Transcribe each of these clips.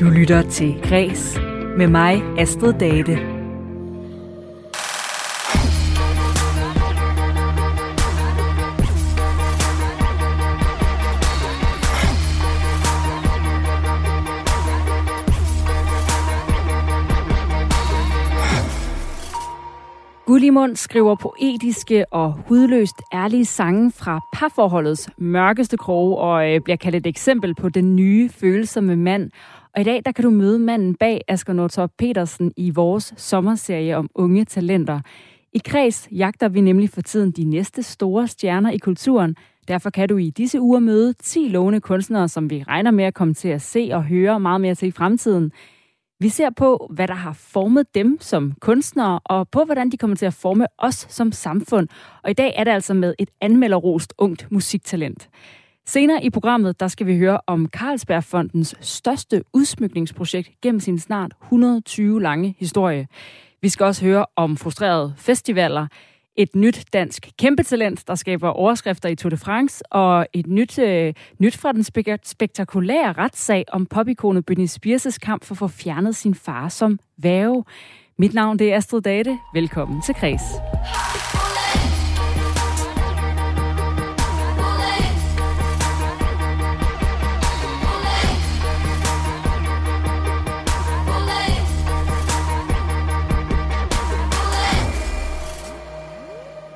Du lytter til Græs med mig, Astrid Date. Gullimund skriver poetiske og hudløst ærlige sange fra parforholdets mørkeste kroge og øh, bliver kaldt et eksempel på den nye følsomme mand. Og i dag der kan du møde manden bag Asger Nordtorp Petersen i vores sommerserie om unge talenter. I Kreds jagter vi nemlig for tiden de næste store stjerner i kulturen. Derfor kan du i disse uger møde 10 lovende kunstnere, som vi regner med at komme til at se og høre meget mere til i fremtiden. Vi ser på, hvad der har formet dem som kunstnere, og på, hvordan de kommer til at forme os som samfund. Og i dag er det altså med et anmelderrost ungt musiktalent. Senere i programmet, der skal vi høre om Carlsbergfondens største udsmykningsprojekt gennem sin snart 120 lange historie. Vi skal også høre om frustrerede festivaler, et nyt dansk kæmpetalent, der skaber overskrifter i Tour de France, og et nyt, øh, nyt fra den spek- spektakulære retssag om popikonet Britney Spears' kamp for at få fjernet sin far som væve. Mit navn det er Astrid Date. Velkommen til Kreds.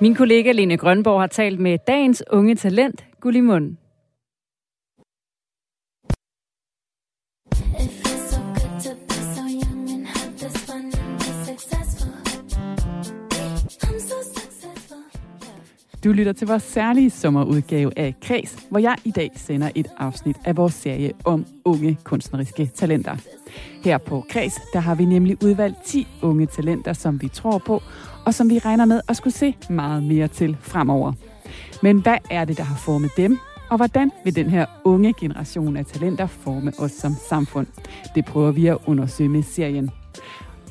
Min kollega Lene Grønborg har talt med dagens unge talent, Gullimund. Du lytter til vores særlige sommerudgave af Kreds, hvor jeg i dag sender et afsnit af vores serie om unge kunstneriske talenter. Her på Kreds, der har vi nemlig udvalgt 10 unge talenter, som vi tror på, og som vi regner med at skulle se meget mere til fremover. Men hvad er det, der har formet dem, og hvordan vil den her unge generation af talenter forme os som samfund? Det prøver vi at undersøge med serien.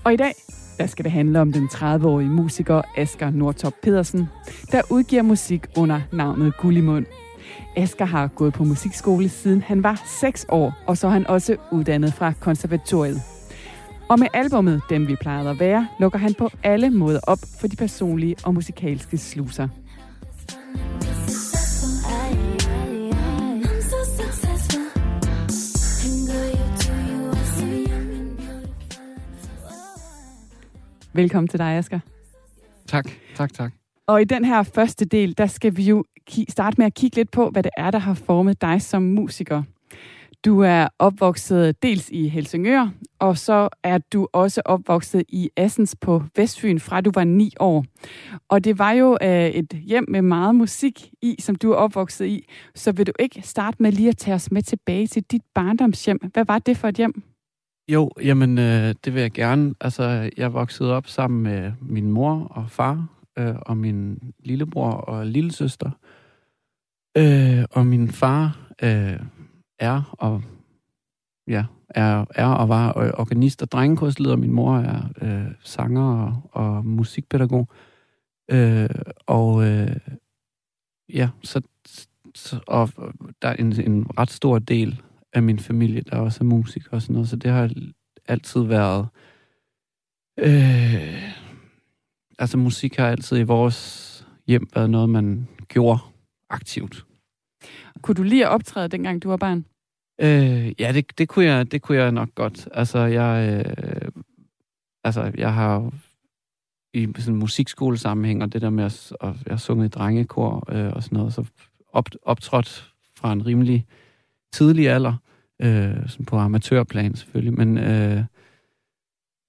Og i dag, der skal det handle om den 30-årige musiker Asger Nordtop Pedersen, der udgiver musik under navnet Gullimund. Asger har gået på musikskole siden han var 6 år, og så er han også uddannet fra konservatoriet. Og med albummet Dem vi plejede at være, lukker han på alle måder op for de personlige og musikalske sluser. Velkommen til dig, Asger. Tak, tak, tak. Og i den her første del, der skal vi jo starte med at kigge lidt på, hvad det er, der har formet dig som musiker. Du er opvokset dels i Helsingør, og så er du også opvokset i Assens på Vestfyn, fra du var ni år. Og det var jo øh, et hjem med meget musik i, som du er opvokset i. Så vil du ikke starte med lige at tage os med tilbage til dit barndomshjem? Hvad var det for et hjem? Jo, jamen øh, det vil jeg gerne. Altså, jeg voksede op sammen med min mor og far, øh, og min lillebror og lillesøster. Øh, og min far øh, er og ja, er, er og var organist og drengekursleder. Min mor er øh, sanger og, og musikpædagog. Øh, og øh, ja, så, så og der er en, en ret stor del af min familie, der også er musik og sådan noget, så det har altid været... Øh, altså musik har altid i vores hjem været noget, man gjorde aktivt. Kunne du lige optræde, dengang du var barn? Øh, ja, det, det, kunne jeg, det kunne jeg nok godt. Altså, jeg, øh, altså, jeg har i sådan en musikskolesammenhæng, og det der med at, at jeg har sunget i drengekor øh, og sådan noget, så op, optrådt fra en rimelig tidlig alder, øh, som på amatørplan selvfølgelig, men, øh,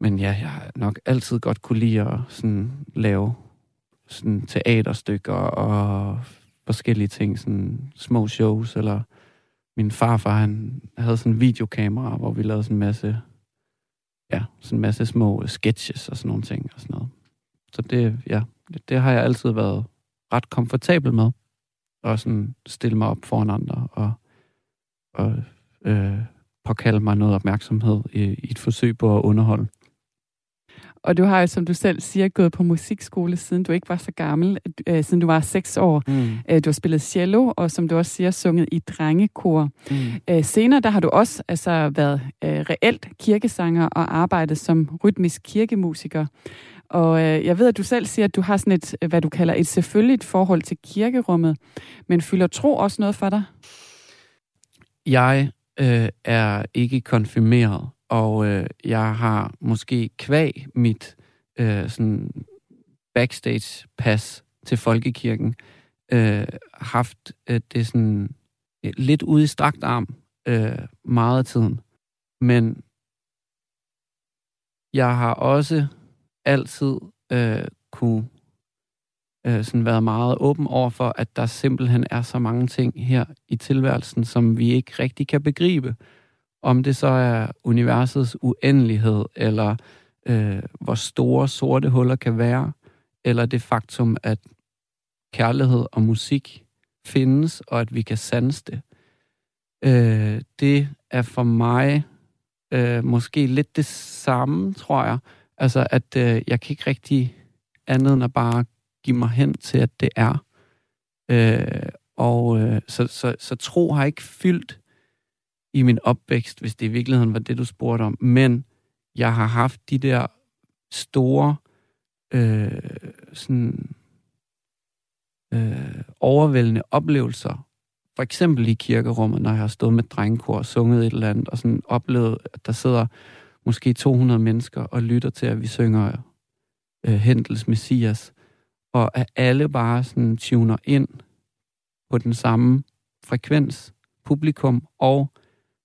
men ja, jeg har nok altid godt kunne lide at sådan lave sådan teaterstykker og forskellige ting, sådan små shows, eller min farfar, han havde sådan en videokamera, hvor vi lavede sådan en masse, ja, sådan en masse små sketches og sådan nogle ting og sådan noget. Så det, ja, det, det har jeg altid været ret komfortabel med. Og sådan stille mig op foran andre og, og øh, påkalde mig noget opmærksomhed i, i et forsøg på at underholde. Og du har jo, som du selv siger, gået på musikskole, siden du ikke var så gammel, øh, siden du var seks år. Mm. Øh, du har spillet cello, og som du også siger, sunget i drengekor. Mm. Øh, senere, der har du også altså, været øh, reelt kirkesanger og arbejdet som rytmisk kirkemusiker. Og øh, jeg ved, at du selv siger, at du har sådan et, hvad du kalder et selvfølgeligt forhold til kirkerummet. Men fylder tro også noget for dig? Jeg øh, er ikke konfirmeret, og øh, jeg har måske kvæg mit øh, sådan backstage pass til folkekirken øh, haft øh, det sådan lidt ude i strakt arm øh, meget af tiden. Men jeg har også altid øh, kunne øh, sådan været meget åben over for, at der simpelthen er så mange ting her i tilværelsen, som vi ikke rigtig kan begribe. Om det så er universets uendelighed, eller øh, hvor store sorte huller kan være, eller det faktum, at kærlighed og musik findes, og at vi kan sanse det. Øh, det er for mig øh, måske lidt det samme, tror jeg. Altså, at øh, jeg kan ikke rigtig andet end at bare give mig hen til, at det er. Øh, og øh, så, så, så tro har ikke fyldt i min opvækst, hvis det i virkeligheden var det, du spurgte om. Men jeg har haft de der store, øh, sådan, øh, overvældende oplevelser. For eksempel i kirkerummet, når jeg har stået med drengekor og sunget et eller andet, og sådan oplevet, at der sidder måske 200 mennesker og lytter til, at vi synger øh, Hendels Messias og at alle bare sådan tuner ind på den samme frekvens, publikum og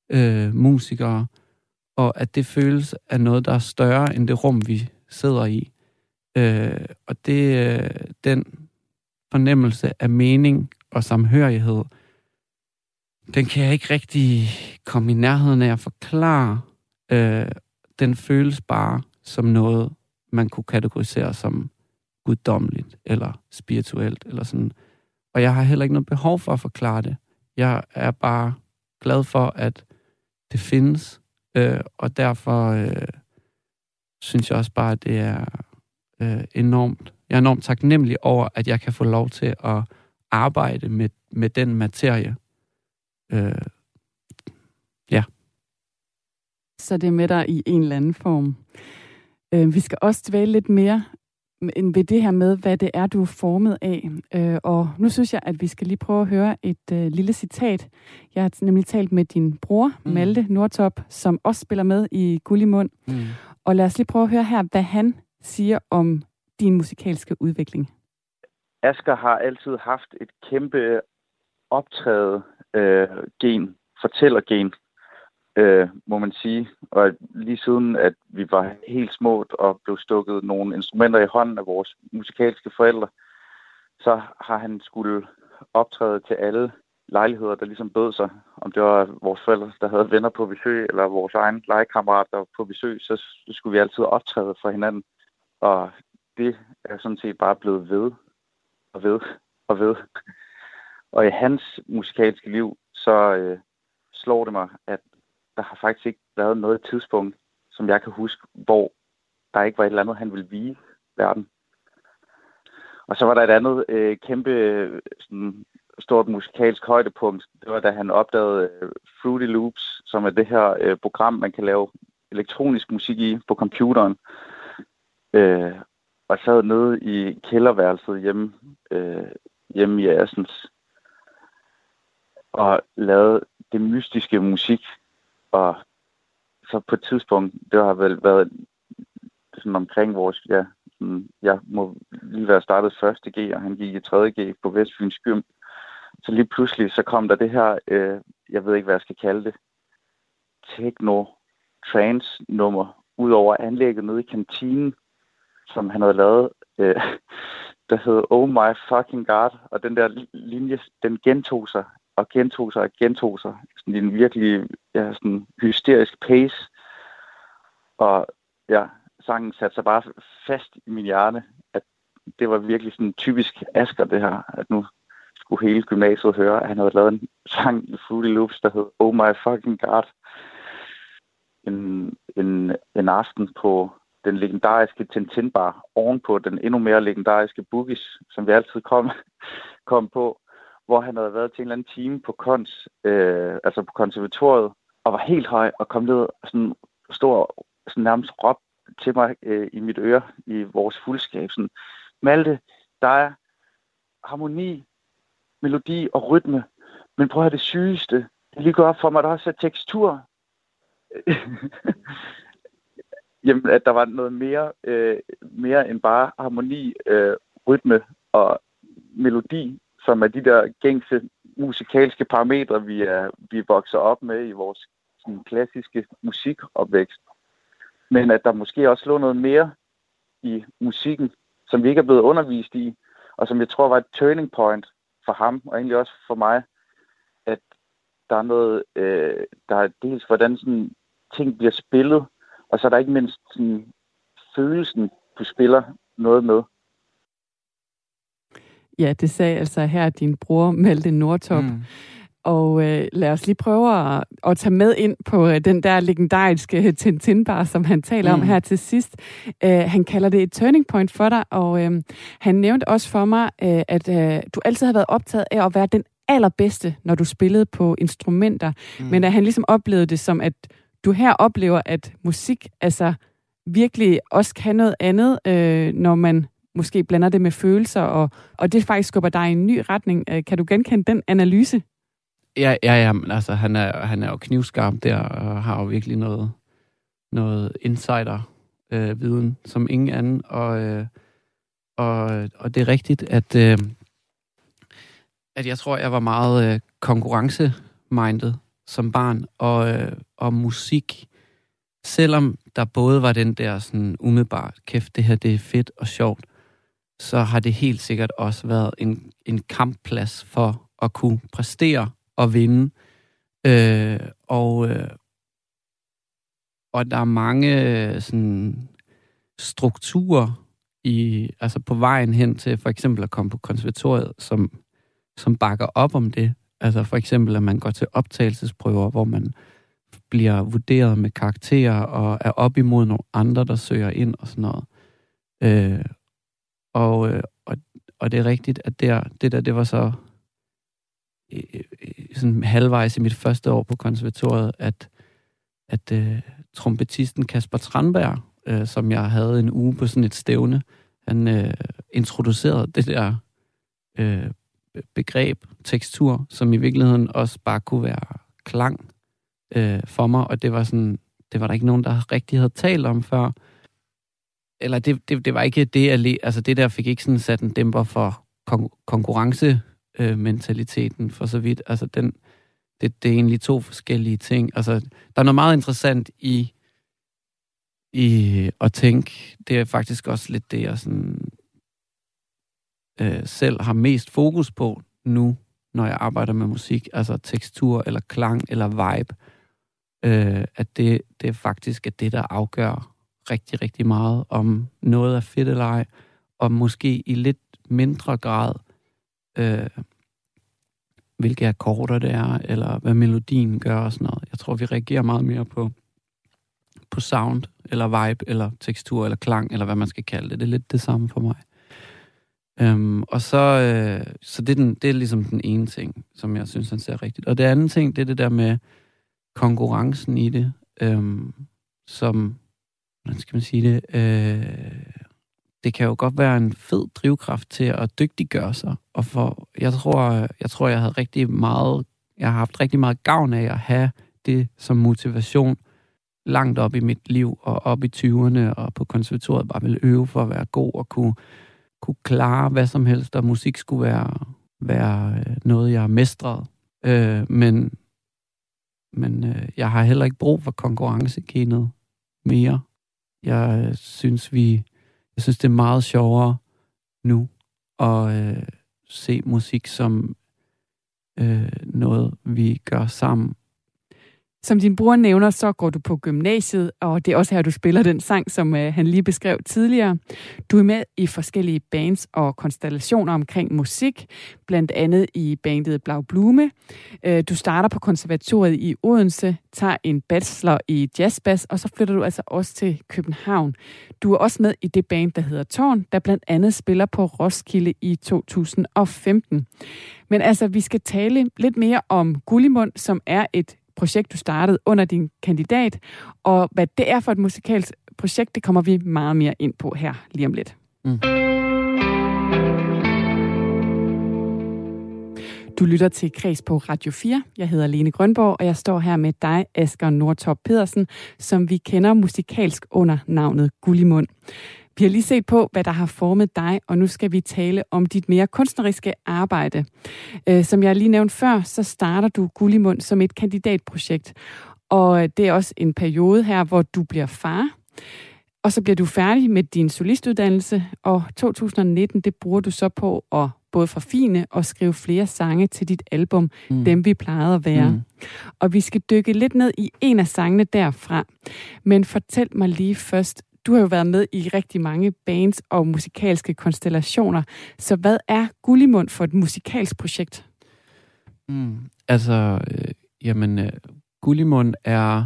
øh, musikere, og at det føles af noget, der er større end det rum, vi sidder i. Øh, og det øh, den fornemmelse af mening og samhørighed, den kan jeg ikke rigtig komme i nærheden af at forklare. Øh, den føles bare som noget, man kunne kategorisere som guddommeligt eller spirituelt eller sådan. Og jeg har heller ikke noget behov for at forklare det. Jeg er bare glad for, at det findes, øh, og derfor øh, synes jeg også bare, at det er øh, enormt. Jeg er enormt taknemmelig over, at jeg kan få lov til at arbejde med, med den materie. Øh, ja. Så det er med dig i en eller anden form. Øh, vi skal også dvæle lidt mere ved det her med, hvad det er, du er formet af. Øh, og nu synes jeg, at vi skal lige prøve at høre et øh, lille citat. Jeg har nemlig talt med din bror, mm. Malte Nordtop, som også spiller med i Gullimund. Mm. Og lad os lige prøve at høre her, hvad han siger om din musikalske udvikling. Asger har altid haft et kæmpe optræde øh, gen, fortællergen, øh, må man sige. Og lige siden, at vi var helt små og blev stukket nogle instrumenter i hånden af vores musikalske forældre, så har han skulle optræde til alle lejligheder, der ligesom bød sig. Om det var vores forældre, der havde venner på besøg, eller vores egen legekammerat, der var på besøg, så skulle vi altid optræde for hinanden. Og det er sådan set bare blevet ved og ved og ved. Og i hans musikalske liv, så øh, slår det mig, at der har faktisk ikke været noget tidspunkt, som jeg kan huske, hvor der ikke var et eller andet, han ville vise verden. Og så var der et andet øh, kæmpe sådan, stort musikalsk højdepunkt. Det var, da han opdagede øh, Fruity Loops, som er det her øh, program, man kan lave elektronisk musik i på computeren. Øh, og sad nede i kælderværelset hjemme, øh, hjemme i Assens og lavede det mystiske musik, og så på et tidspunkt, det har vel været sådan omkring vores, ja, sådan, jeg må lige være startet første G, og han gik i tredje G på Vestfyns Gym. Så lige pludselig, så kom der det her, øh, jeg ved ikke, hvad jeg skal kalde det, techno trans nummer ud over anlægget nede i kantinen, som han havde lavet, øh, der hed Oh My Fucking God, og den der linje, den gentog sig og gentog sig og gentog sig. Sådan en virkelig ja, sådan hysterisk pace. Og ja, sangen satte sig bare fast i min hjerne, at det var virkelig sådan typisk Asker det her, at nu skulle hele gymnasiet høre, at han havde lavet en sang i Fruity Loops, der hed Oh My Fucking God. En, en, en aften på den legendariske Tintin-bar ovenpå den endnu mere legendariske Boogies, som vi altid kom, kom på, hvor han havde været til en eller anden time på kons, øh, altså på konservatoriet, og var helt høj og kom ned og sådan stor, sådan nærmest råb til mig øh, i mit øre i vores fuldskab. Sådan, Malte, der er harmoni, melodi og rytme, men prøv at have det sygeste. Det lige går op for mig, der også er tekstur. Jamen, at der var noget mere, øh, mere end bare harmoni, øh, rytme og melodi, som er de der gængse musikalske parametre, vi er, vi vokser op med i vores sådan, klassiske musikopvækst. Men at der måske også lå noget mere i musikken, som vi ikke er blevet undervist i, og som jeg tror var et turning point for ham, og egentlig også for mig, at der er noget, øh, der er dels hvordan sådan ting bliver spillet, og så er der ikke mindst sådan, følelsen, du spiller noget med. Ja, det sagde altså her din bror Malte Nordtop. Mm. Og øh, lad os lige prøve at, at tage med ind på øh, den der legendariske Tintin-bar, som han taler mm. om her til sidst. Øh, han kalder det et turning point for dig, og øh, han nævnte også for mig, øh, at øh, du altid har været optaget af at være den allerbedste, når du spillede på instrumenter. Mm. Men at han ligesom oplevede det som, at du her oplever, at musik altså virkelig også kan noget andet, øh, når man måske blander det med følelser, og, og det faktisk skubber dig i en ny retning. Øh, kan du genkende den analyse? Ja, ja, ja, men altså, han er, han er jo knivskarp der, og har jo virkelig noget, noget insider-viden, øh, som ingen anden, og, øh, og, og det er rigtigt, at, øh, at jeg tror, jeg var meget øh, konkurrence-minded som barn, og, øh, og musik, selvom der både var den der sådan umiddelbart, kæft, det her det er fedt og sjovt, så har det helt sikkert også været en, en kampplads for at kunne præstere og vinde. Øh, og, øh, og der er mange øh, sådan, strukturer i, altså på vejen hen til for eksempel at komme på konservatoriet, som, som bakker op om det. Altså for eksempel, at man går til optagelsesprøver, hvor man bliver vurderet med karakterer og er op imod nogle andre, der søger ind og sådan noget. Øh, og, øh, og, og det er rigtigt, at der, det der, det var så øh, øh, sådan halvvejs i mit første år på konservatoriet, at, at øh, trompetisten Kasper Tranberg, øh, som jeg havde en uge på sådan et stævne, han øh, introducerede det der øh, begreb, tekstur, som i virkeligheden også bare kunne være klang øh, for mig, og det var sådan, det var der ikke nogen, der rigtig havde talt om før. Eller det, det, det var ikke det, altså det der fik ikke sådan sat en dæmper for kon- konkurrencementaliteten øh, for så vidt. Altså den, det, det er egentlig to forskellige ting. Altså, der er noget meget interessant i, i at tænke, det er faktisk også lidt det, jeg sådan, øh, selv har mest fokus på nu, når jeg arbejder med musik, altså tekstur eller klang eller vibe, øh, at det, det faktisk er det, der afgør rigtig, rigtig meget, om noget er fedt eller ej, og måske i lidt mindre grad, øh, hvilke akkorder det er, eller hvad melodien gør og sådan noget. Jeg tror, vi reagerer meget mere på, på sound, eller vibe, eller tekstur, eller klang, eller hvad man skal kalde det. Det er lidt det samme for mig. Øhm, og så, øh, så det, er den, det er ligesom den ene ting, som jeg synes, han ser rigtigt. Og det andet ting, det er det der med konkurrencen i det, øhm, som, hvordan skal man sige det, øh, det kan jo godt være en fed drivkraft til at dygtiggøre sig. Og for, jeg tror, jeg tror, jeg havde rigtig meget, jeg har haft rigtig meget gavn af at have det som motivation langt op i mit liv og op i 20'erne og på konservatoriet bare ville øve for at være god og kunne, kunne klare hvad som helst, og musik skulle være, være øh, noget, jeg mestrede. Øh, men men øh, jeg har heller ikke brug for konkurrencegenet mere. Jeg øh, synes, vi jeg synes, det er meget sjovere nu at øh, se musik som øh, noget, vi gør sammen. Som din bror nævner, så går du på gymnasiet, og det er også her, du spiller den sang, som øh, han lige beskrev tidligere. Du er med i forskellige bands og konstellationer omkring musik, blandt andet i bandet Blau Blume. Uh, du starter på konservatoriet i Odense, tager en bachelor i jazzbass, og så flytter du altså også til København. Du er også med i det band, der hedder Tårn, der blandt andet spiller på Roskilde i 2015. Men altså, vi skal tale lidt mere om Gullimund, som er et projekt, du startede under din kandidat, og hvad det er for et musikalsk projekt, det kommer vi meget mere ind på her lige om lidt. Mm. Du lytter til Kreds på Radio 4. Jeg hedder Lene Grønborg, og jeg står her med dig, Asger Nordtop Pedersen, som vi kender musikalsk under navnet Gullimund. Vi har lige set på, hvad der har formet dig, og nu skal vi tale om dit mere kunstneriske arbejde. Øh, som jeg lige nævnte før, så starter du Gullimund som et kandidatprojekt. Og det er også en periode her, hvor du bliver far. Og så bliver du færdig med din solistuddannelse, og 2019, det bruger du så på at både forfine og skrive flere sange til dit album, mm. Dem vi plejede at være. Mm. Og vi skal dykke lidt ned i en af sangene derfra. Men fortæl mig lige først, du har jo været med i rigtig mange bands og musikalske konstellationer. Så hvad er Gullimund for et musikalsk projekt? Mm, altså, øh, jamen, øh, Gullimund er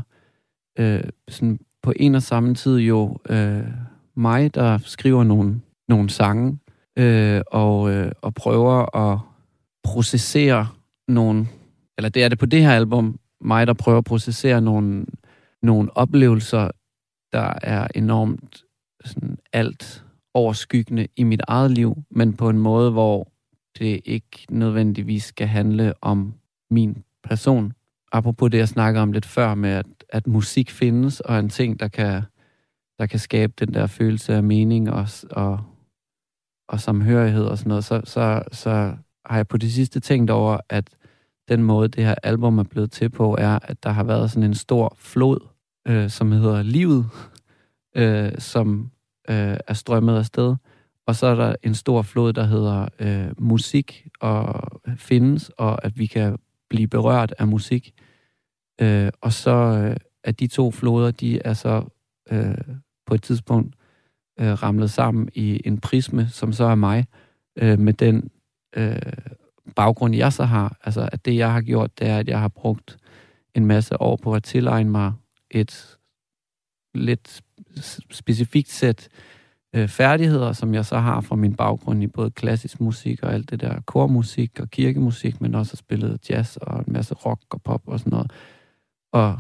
øh, sådan på en og samme tid jo øh, mig, der skriver nogle, nogle sange øh, og, øh, og prøver at processere nogle, eller det er det på det her album, mig, der prøver at processere nogle, nogle oplevelser, der er enormt sådan alt overskyggende i mit eget liv, men på en måde, hvor det ikke nødvendigvis skal handle om min person. Apropos det, jeg snakker om lidt før med, at, at musik findes, og en ting, der kan, der kan skabe den der følelse af mening og, og, og samhørighed og sådan noget, så, så, så har jeg på det sidste tænkt over, at den måde, det her album er blevet til på, er, at der har været sådan en stor flod øh, som hedder Livet, øh, som øh, er strømmet afsted. Og så er der en stor flod, der hedder øh, musik og findes, og at vi kan blive berørt af musik. Øh, og så øh, er de to floder, de er så øh, på et tidspunkt øh, ramlet sammen i en prisme, som så er mig, øh, med den øh, baggrund, jeg så har. Altså, at det, jeg har gjort, det er, at jeg har brugt en masse år på at tilegne mig et lidt specifikt sæt øh, færdigheder, som jeg så har fra min baggrund i både klassisk musik og alt det der kormusik og kirkemusik, men også har spillet jazz og en masse rock og pop og sådan noget. Og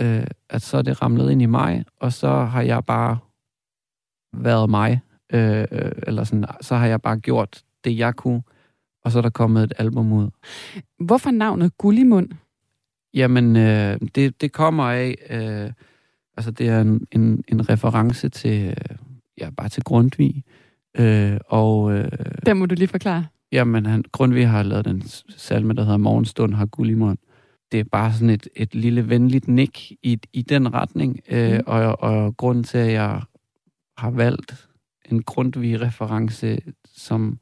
øh, at så er det ramlet ind i mig, og så har jeg bare været mig, øh, eller sådan, så har jeg bare gjort det, jeg kunne, og så er der kommet et album ud. Hvorfor navnet Gullimund? Jamen, øh, det, det kommer af, øh, altså det er en, en, en reference til, øh, ja, bare til Grundtvig. Øh, og, øh, Den må du lige forklare. Jamen, han, Grundtvig har lavet den salme, der hedder Morgenstund har guld i mund. Det er bare sådan et, et lille venligt nik i, i den retning, øh, mm. og, og grunden til, at jeg har valgt en Grundtvig-reference som,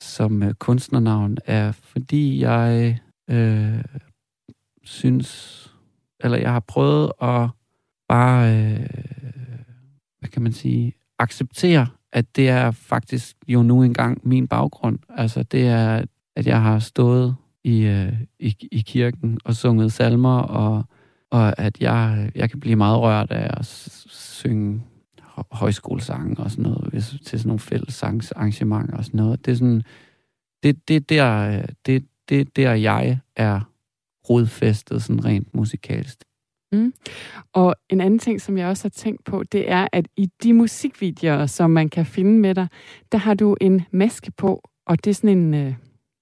som uh, kunstnernavn, er fordi jeg øh, synes, eller jeg har prøvet at bare, øh, hvad kan man sige, acceptere, at det er faktisk jo nu engang min baggrund. Altså det er, at jeg har stået i, øh, i, i kirken og sunget salmer, og, og at jeg, jeg kan blive meget rørt af at synge højskolesange og sådan noget, hvis, til sådan nogle fællessangsarrangementer og sådan noget. Det er sådan, det, det der, øh, det, det der jeg er rodfæstet sådan rent musikalsk. Mm. Og en anden ting, som jeg også har tænkt på, det er, at i de musikvideoer, som man kan finde med dig, der har du en maske på, og det er sådan en øh,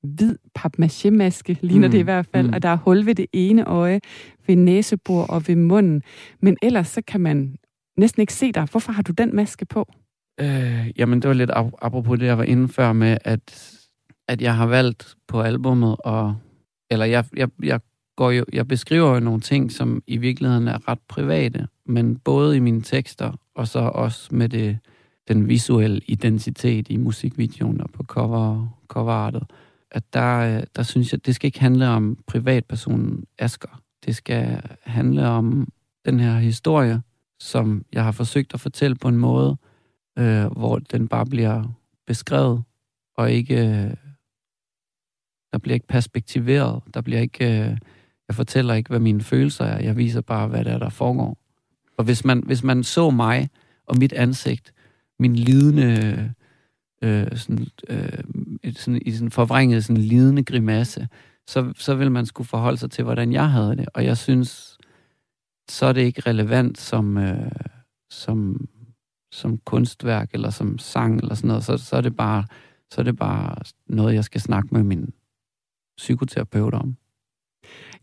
hvid papmaché-maske, ligner mm. det i hvert fald, mm. og der er hul ved det ene øje, ved næsebor og ved munden. Men ellers så kan man næsten ikke se dig. Hvorfor har du den maske på? Øh, jamen, det var lidt apropos det, jeg var inde før med, at, at jeg har valgt på albummet, og, eller jeg, jeg, jeg går jo, jeg beskriver jo nogle ting, som i virkeligheden er ret private, men både i mine tekster, og så også med det, den visuelle identitet i musikvideoen og på cover, coverartet, at der, øh, der synes jeg, det skal ikke handle om privatpersonen Asker. det skal handle om den her historie, som jeg har forsøgt at fortælle på en måde, øh, hvor den bare bliver beskrevet, og ikke, øh, der bliver ikke perspektiveret, der bliver ikke, øh, jeg fortæller ikke, hvad mine følelser er, jeg viser bare, hvad det er, der foregår. Og hvis man, hvis man så mig og mit ansigt, min lidende, øh, sådan, øh, sådan, i sådan forvrænget, sådan lidende grimasse, så, så vil man skulle forholde sig til, hvordan jeg havde det. Og jeg synes, så er det ikke relevant som, øh, som, som kunstværk eller som sang eller sådan noget. Så, så, er det bare, så er det bare noget, jeg skal snakke med min psykoterapeut om.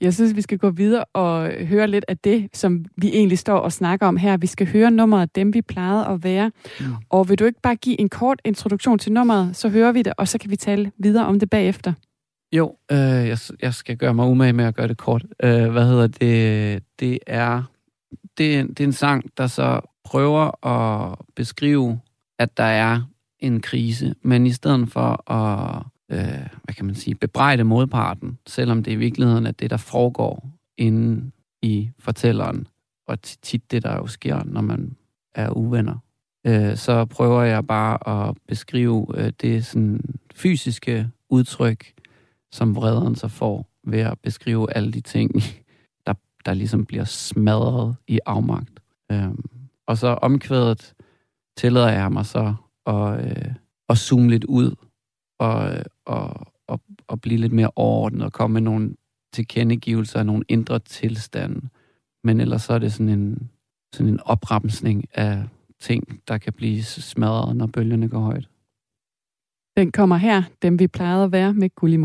Jeg synes, vi skal gå videre og høre lidt af det, som vi egentlig står og snakker om her. Vi skal høre nummeret Dem, vi plejede at være. Mm. Og vil du ikke bare give en kort introduktion til nummeret, så hører vi det, og så kan vi tale videre om det bagefter. Jo, øh, jeg, jeg skal gøre mig umage med at gøre det kort. Øh, hvad hedder det? Det er, det, er, det er en sang, der så prøver at beskrive, at der er en krise, men i stedet for at øh, hvad kan man sige, bebrejde modparten, selvom det i virkeligheden er det, der foregår inde i fortælleren, og tit det, der jo sker, når man er uvenner. Øh, så prøver jeg bare at beskrive øh, det sådan fysiske udtryk, som vrederen så får ved at beskrive alle de ting, der, der ligesom bliver smadret i afmagt. Øh, og så omkvædet tillader jeg mig så at, øh, at zoome lidt ud og, at, at, at blive lidt mere overordnet og komme med nogle tilkendegivelser af nogle indre tilstande. Men ellers så er det sådan en, sådan en opremsning af ting, der kan blive smadret, når bølgerne går højt. Den kommer her, dem vi plejede at være med guld i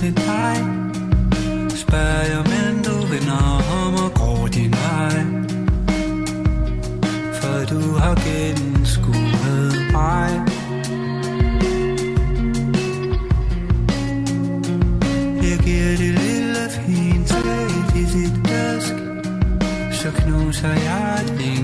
til dig. Spørger jeg, men du vender om og går din vej. For du har gennemskuet mig. Jeg giver det lille fint til i sit glas Så knuser jeg din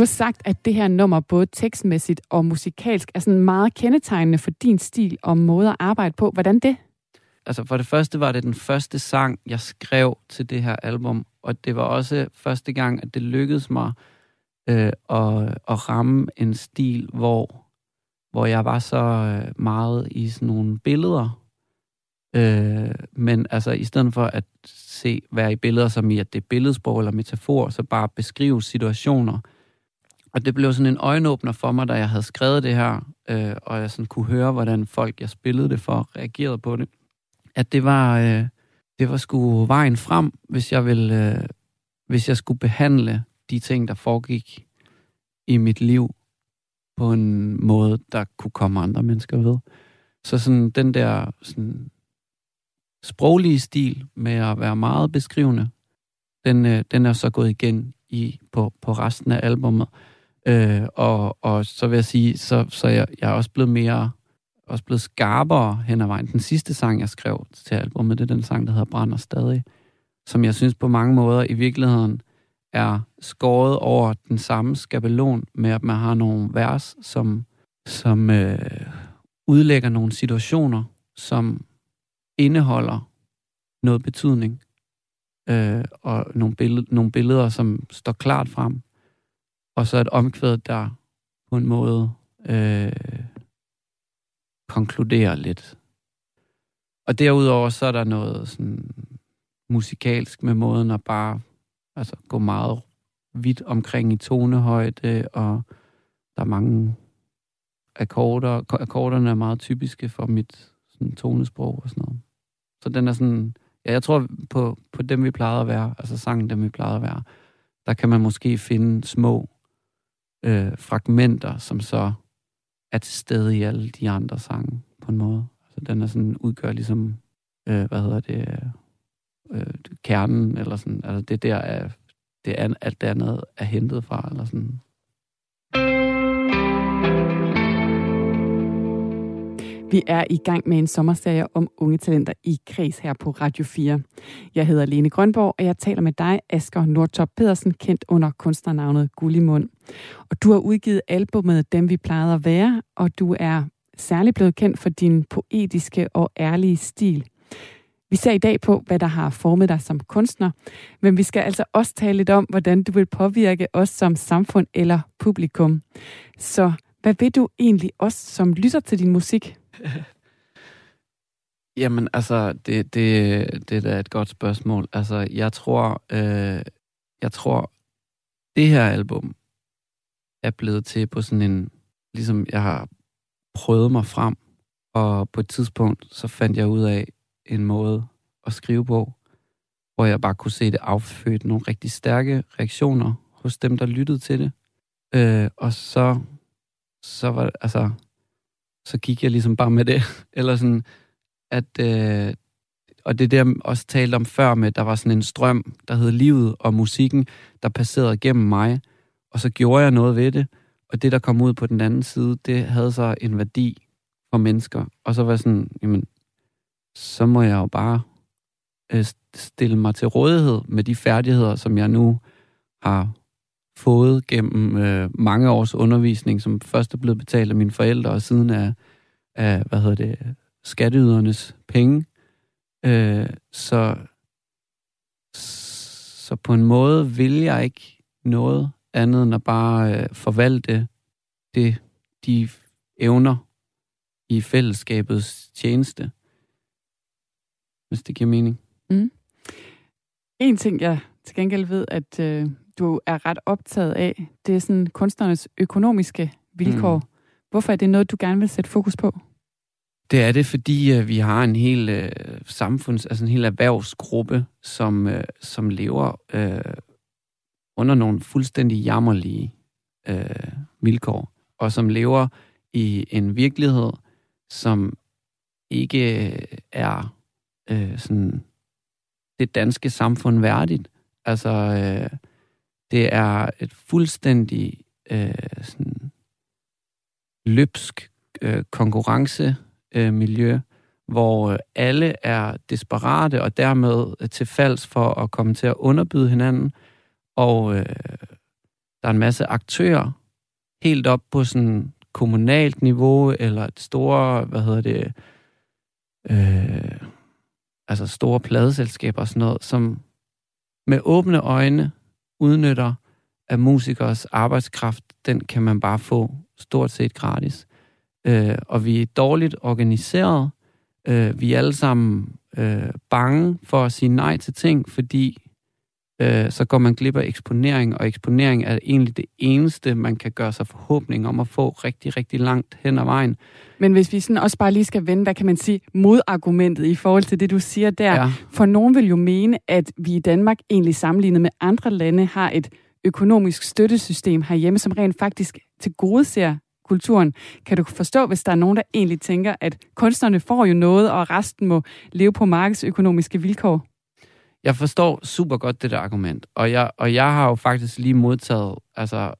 Du har sagt, at det her nummer både tekstmæssigt og musikalsk er sådan meget kendetegnende for din stil og måde at arbejde på. Hvordan det? Altså for det første var det den første sang, jeg skrev til det her album, og det var også første gang, at det lykkedes mig øh, at, at ramme en stil, hvor, hvor jeg var så øh, meget i sådan nogle billeder. Øh, men altså i stedet for at se, være i billeder som i, at det er billedsprog eller metafor, så bare beskrive situationer. Og det blev sådan en øjenåbner for mig, da jeg havde skrevet det her, øh, og jeg sådan kunne høre, hvordan folk, jeg spillede det for, reagerede på det at det var, øh, det var sgu vejen frem, hvis jeg, ville, øh, hvis jeg skulle behandle de ting, der foregik i mit liv på en måde, der kunne komme andre mennesker ved. Så sådan den der sådan, sproglige stil med at være meget beskrivende, den, øh, den er så gået igen i, på, på resten af albummet. Øh, og, og så vil jeg sige, så, så jeg, jeg er også blevet mere også blevet skarpere hen ad vejen. Den sidste sang, jeg skrev til albumet, det er den sang, der hedder Brænder stadig, som jeg synes på mange måder i virkeligheden er skåret over den samme skabelon med, at man har nogle vers, som, som øh, udlægger nogle situationer, som indeholder noget betydning, øh, og nogle, billed, nogle billeder, som står klart frem, og så et omkvæd, der på en måde øh, konkluderer lidt. Og derudover så er der noget sådan musikalsk med måden at bare altså, gå meget vidt omkring i tonehøjde, og der er mange akkorder. Akkorderne er meget typiske for mit sådan, tonesprog og sådan noget. Så den er sådan, ja, jeg tror på, på dem, vi plejede at være, altså sangen, dem, vi plejede at være, der kan man måske finde små øh, fragmenter, som så er til stede i alle de andre sange på en måde. Altså, den er sådan, udgør ligesom, øh, hvad hedder det, øh, kernen, eller sådan, altså det der er, det er, alt det andet er hentet fra, eller sådan. Vi er i gang med en sommerserie om unge talenter i kreds her på Radio 4. Jeg hedder Lene Grønborg, og jeg taler med dig, Asger Nordtop Pedersen, kendt under kunstnernavnet Gullimund. Og du har udgivet albumet Dem vi plejede at være, og du er særligt blevet kendt for din poetiske og ærlige stil. Vi ser i dag på, hvad der har formet dig som kunstner, men vi skal altså også tale lidt om, hvordan du vil påvirke os som samfund eller publikum. Så hvad vil du egentlig også, som lytter til din musik? Jamen, altså, det, det, det er da et godt spørgsmål. Altså, jeg tror, øh, jeg tror, det her album er blevet til på sådan en, ligesom jeg har prøvet mig frem, og på et tidspunkt, så fandt jeg ud af en måde at skrive på, hvor jeg bare kunne se det affødt nogle rigtig stærke reaktioner hos dem, der lyttede til det. Øh, og så, så var det, altså, så gik jeg ligesom bare med det. Eller sådan, at, øh, og det der også talte om før med, der var sådan en strøm, der hed livet og musikken, der passerede gennem mig, og så gjorde jeg noget ved det, og det, der kom ud på den anden side, det havde så en værdi for mennesker. Og så var jeg sådan, jamen, så må jeg jo bare øh, stille mig til rådighed med de færdigheder, som jeg nu har fået gennem øh, mange års undervisning, som først er blevet betalt af mine forældre, og siden af, af hvad hedder det, skatteydernes penge. Øh, så, så på en måde vil jeg ikke noget andet end at bare øh, forvalte det, de evner i fællesskabets tjeneste. Hvis det giver mening. Mm. En ting, jeg til gengæld ved, at øh, du er ret optaget af, det er sådan kunstnernes økonomiske vilkår. Mm. Hvorfor er det noget, du gerne vil sætte fokus på? Det er det, fordi øh, vi har en hel øh, samfunds, altså en hel erhvervsgruppe, som, øh, som lever øh, under nogle fuldstændig jammerlige øh, vilkår, og som lever i en virkelighed, som ikke øh, er øh, sådan det danske samfund værdigt. Altså, øh, det er et fuldstændig øh, sådan løbsk øh, konkurrence øh, miljø, hvor øh, alle er desperate og dermed øh, til falds for at komme til at underbyde hinanden. Og øh, der er en masse aktører helt op på sådan kommunalt niveau, eller et store, hvad hedder det, øh, altså store pladeselskaber og sådan noget, som med åbne øjne udnytter af musikers arbejdskraft, den kan man bare få stort set gratis øh, og vi er dårligt organiseret. Øh, vi er alle sammen øh, bange for at sige nej til ting, fordi øh, så går man glip af eksponering, og eksponering er egentlig det eneste, man kan gøre sig forhåbning om at få rigtig, rigtig langt hen ad vejen. Men hvis vi sådan også bare lige skal vende, hvad kan man sige, modargumentet i forhold til det, du siger der. Ja. For nogen vil jo mene, at vi i Danmark egentlig sammenlignet med andre lande har et økonomisk støttesystem herhjemme, som rent faktisk til gode ser kulturen. Kan du forstå, hvis der er nogen, der egentlig tænker, at kunstnerne får jo noget, og resten må leve på markedsøkonomiske vilkår? Jeg forstår super godt det der argument, og jeg, og jeg har jo faktisk lige modtaget altså,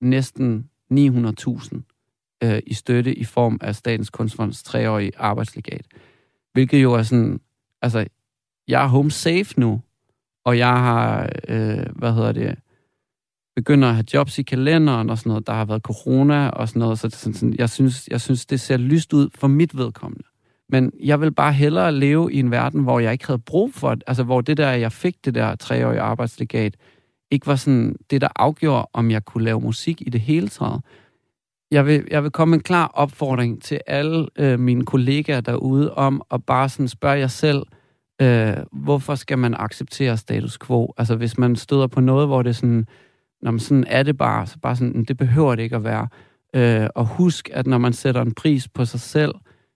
næsten 900.000 øh, i støtte i form af Statens Kunstfonds treårige arbejdslegat. Hvilket jo er sådan, altså, jeg er home safe nu, og jeg har, øh, hvad hedder det, begynder at have jobs i kalenderen og sådan noget. Der har været corona og sådan noget, så det sådan, sådan, jeg, synes, jeg synes, det ser lyst ud for mit vedkommende. Men jeg vil bare hellere leve i en verden, hvor jeg ikke havde brug for det. Altså, hvor det der, jeg fik det der treårige arbejdslegat, ikke var sådan det, der afgjorde, om jeg kunne lave musik i det hele taget. Jeg vil, jeg vil komme med en klar opfordring til alle øh, mine kollegaer derude om at bare sådan spørge jer selv, øh, hvorfor skal man acceptere status quo? Altså, hvis man støder på noget, hvor det er sådan, når man sådan er det bare, så bare sådan, mm, det behøver det ikke at være. Øh, og husk, at når man sætter en pris på sig selv,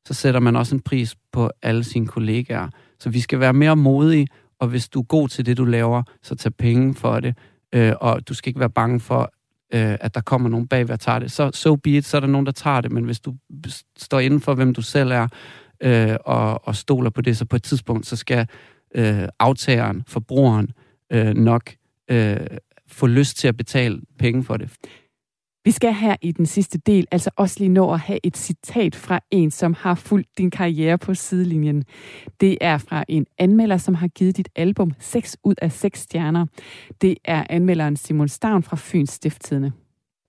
så sætter man også en pris på alle sine kollegaer. Så vi skal være mere modige, og hvis du er god til det, du laver, så tag penge for det. Øh, og du skal ikke være bange for, øh, at der kommer nogen bagved og tager det. Så so be it, så er der nogen, der tager det, men hvis du står inden for, hvem du selv er, øh, og, og stoler på det, så på et tidspunkt, så skal øh, aftageren, forbrugeren, øh, nok øh, få lyst til at betale penge for det. Vi skal her i den sidste del altså også lige nå at have et citat fra en, som har fulgt din karriere på sidelinjen. Det er fra en anmelder, som har givet dit album 6 ud af 6 stjerner. Det er anmelderen Simon Stavn fra Fyns Stifttidende.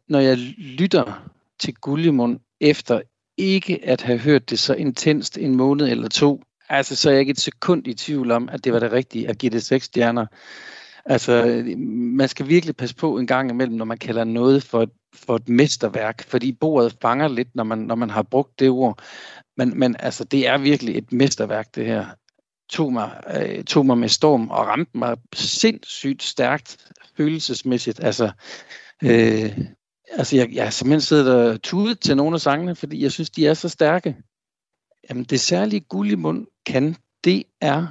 Når jeg lytter til Gullimund efter ikke at have hørt det så intenst en måned eller to, altså så er jeg ikke et sekund i tvivl om, at det var det rigtige at give det 6 stjerner. Altså, man skal virkelig passe på en gang imellem, når man kalder noget for et, for et mesterværk, fordi bordet fanger lidt, når man, når man har brugt det ord. Men, men altså, det er virkelig et mesterværk, det her. Tog mig, øh, tog mig med storm og ramte mig sindssygt stærkt følelsesmæssigt. Altså, øh, altså jeg, jeg har simpelthen siddet og tudet til nogle af sangene, fordi jeg synes, de er så stærke. Jamen, det særlige Gullimund kan, det er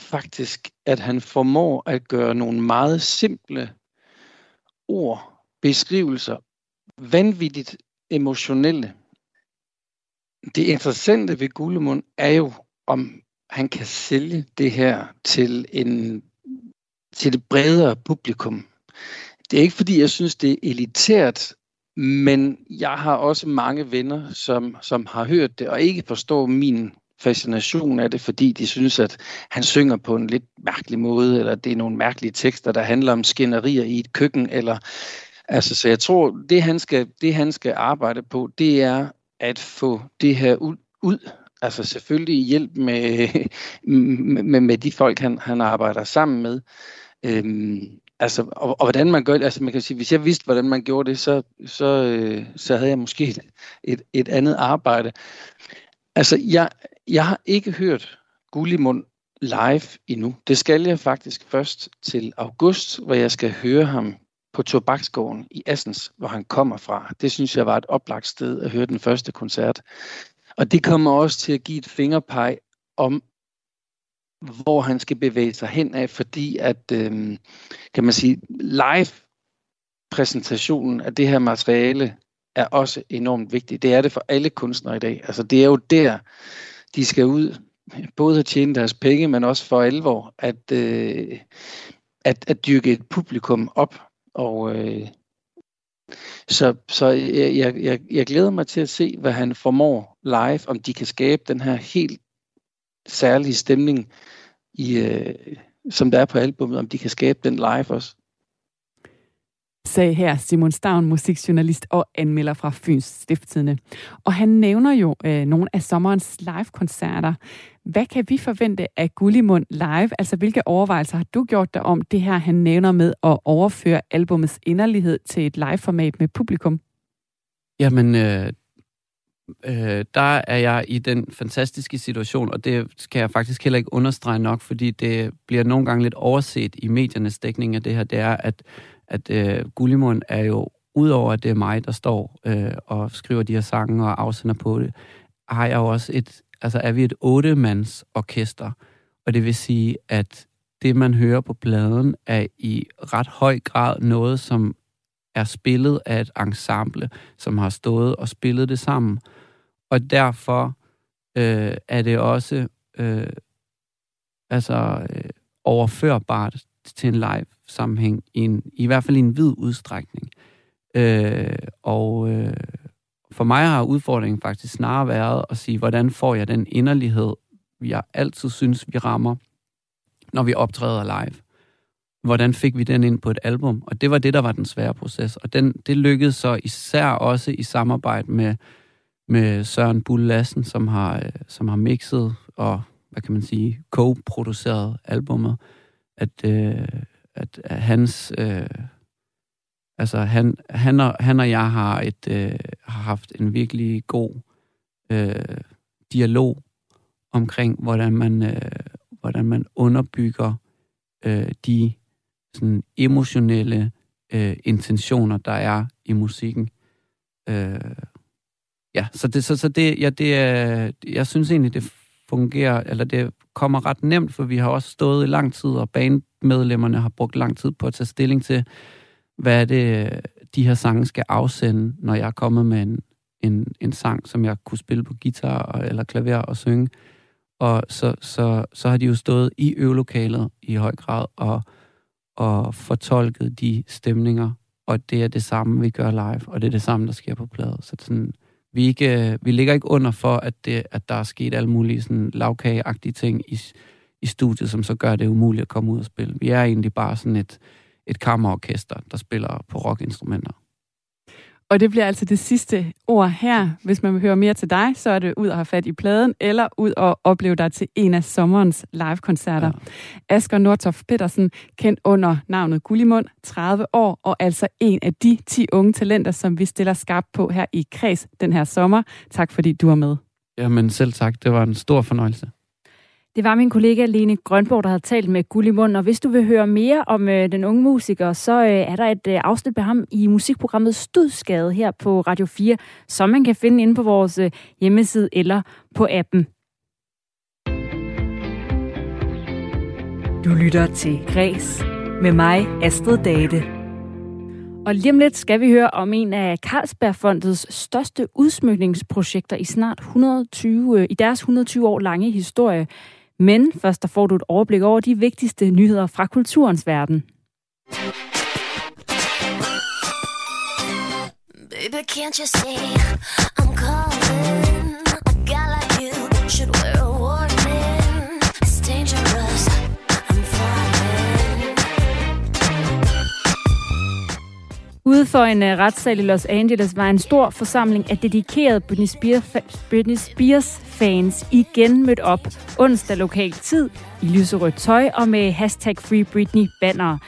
faktisk, at han formår at gøre nogle meget simple ord, beskrivelser, vanvittigt emotionelle. Det interessante ved Gullemund er jo, om han kan sælge det her til, en, til et bredere publikum. Det er ikke fordi, jeg synes, det er elitært, men jeg har også mange venner, som, som har hørt det og ikke forstår min fascination af det, fordi de synes, at han synger på en lidt mærkelig måde, eller det er nogle mærkelige tekster, der handler om skænderier i et køkken, eller altså, så jeg tror, det han skal, det han skal arbejde på, det er at få det her ud, ud Altså selvfølgelig i hjælp med, med, med de folk, han, han arbejder sammen med. Øhm, altså, og, og hvordan man gør det, altså man kan sige, hvis jeg vidste, hvordan man gjorde det, så, så, øh, så havde jeg måske et, et, et andet arbejde. Altså, jeg, jeg har ikke hørt Gullimund live endnu. Det skal jeg faktisk først til august, hvor jeg skal høre ham på Tobaksgården i Assens, hvor han kommer fra. Det synes jeg var et oplagt sted at høre den første koncert. Og det kommer også til at give et fingerpeg om, hvor han skal bevæge sig hen af, fordi at, øh, kan man sige, live præsentationen af det her materiale er også enormt vigtig. Det er det for alle kunstnere i dag. Altså det er jo der, de skal ud, både at tjene deres penge, men også for alvor, at, øh, at, at dyrke et publikum op. Og øh, så, så jeg, jeg, jeg, jeg glæder mig til at se, hvad han formår live, om de kan skabe den her helt særlige stemning, i, øh, som der er på albumet, om de kan skabe den live også sagde her Simon Stavn, musikjournalist og anmelder fra Fyns Stiftstidende. Og han nævner jo øh, nogle af sommerens live-koncerter. Hvad kan vi forvente af Gullimund live? Altså, hvilke overvejelser har du gjort dig om det her, han nævner med at overføre albumets inderlighed til et live-format med publikum? Jamen, øh, øh, der er jeg i den fantastiske situation, og det skal jeg faktisk heller ikke understrege nok, fordi det bliver nogle gange lidt overset i mediernes dækning af det her, det er, at, at øh, Gullimund er jo, udover at det er mig, der står øh, og skriver de her sange og afsender på det, har jeg jo også et, altså er vi et otte-mands orkester, og det vil sige, at det, man hører på pladen, er i ret høj grad noget, som er spillet af et ensemble, som har stået og spillet det sammen. Og derfor øh, er det også øh, altså øh, overførbart til en live sammenhæng, i, en, i hvert fald i en vid udstrækning. Øh, og øh, for mig har udfordringen faktisk snarere været at sige, hvordan får jeg den inderlighed, jeg altid synes, vi rammer, når vi optræder live. Hvordan fik vi den ind på et album? Og det var det, der var den svære proces. Og den, det lykkedes så især også i samarbejde med, med Søren Bull Lassen, som har, øh, som har mixet og, hvad kan man sige, co-produceret albummet. At, øh, at, at hans... Øh, altså, han, han, og, han og jeg har, et, øh, har haft en virkelig god øh, dialog omkring, hvordan man, øh, hvordan man underbygger øh, de sådan emotionelle øh, intentioner, der er i musikken. Øh, ja, så det, så, så det, ja, det er, jeg synes egentlig, det fungerer, eller det kommer ret nemt, for vi har også stået i lang tid, og bandmedlemmerne har brugt lang tid på at tage stilling til, hvad er det, de her sange skal afsende, når jeg er kommet med en, en, en sang, som jeg kunne spille på guitar eller klaver og synge. Og så, så, så har de jo stået i øvelokalet i høj grad og, og fortolket de stemninger, og det er det samme, vi gør live, og det er det samme, der sker på plade. Så sådan, vi, ikke, øh, vi ligger ikke under for, at, det, at der er sket alle mulige sådan lavkageagtige ting i, i studiet, som så gør det umuligt at komme ud og spille. Vi er egentlig bare sådan et, et kammerorkester, der spiller på rockinstrumenter. Og det bliver altså det sidste ord her. Hvis man vil høre mere til dig, så er det ud og have fat i pladen, eller ud og opleve dig til en af sommerens live-koncerter. Ja. Asger Nordtoft Petersen, kendt under navnet Gullimund, 30 år, og altså en af de 10 unge talenter, som vi stiller skarpt på her i Kreds den her sommer. Tak fordi du var med. Jamen selv tak, det var en stor fornøjelse. Det var min kollega Lene Grønborg, der havde talt med Gullimund, og hvis du vil høre mere om øh, den unge musiker, så øh, er der et øh, afsnit med ham i musikprogrammet Studskade her på Radio 4, som man kan finde inde på vores øh, hjemmeside eller på appen. Du lytter til Græs med mig, Astrid Date. Og lige om lidt skal vi høre om en af Carlsbergfondets største udsmykningsprojekter i snart 120, øh, i deres 120 år lange historie. Men først der får du et overblik over de vigtigste nyheder fra kulturens verden. Baby, can't you see Ude for en uh, retssal i Los Angeles var en stor forsamling af dedikerede Britney Spears, Britney Spears fans igen mødt op onsdag lokal tid i lyserødt tøj og med hashtag Free Britney banner.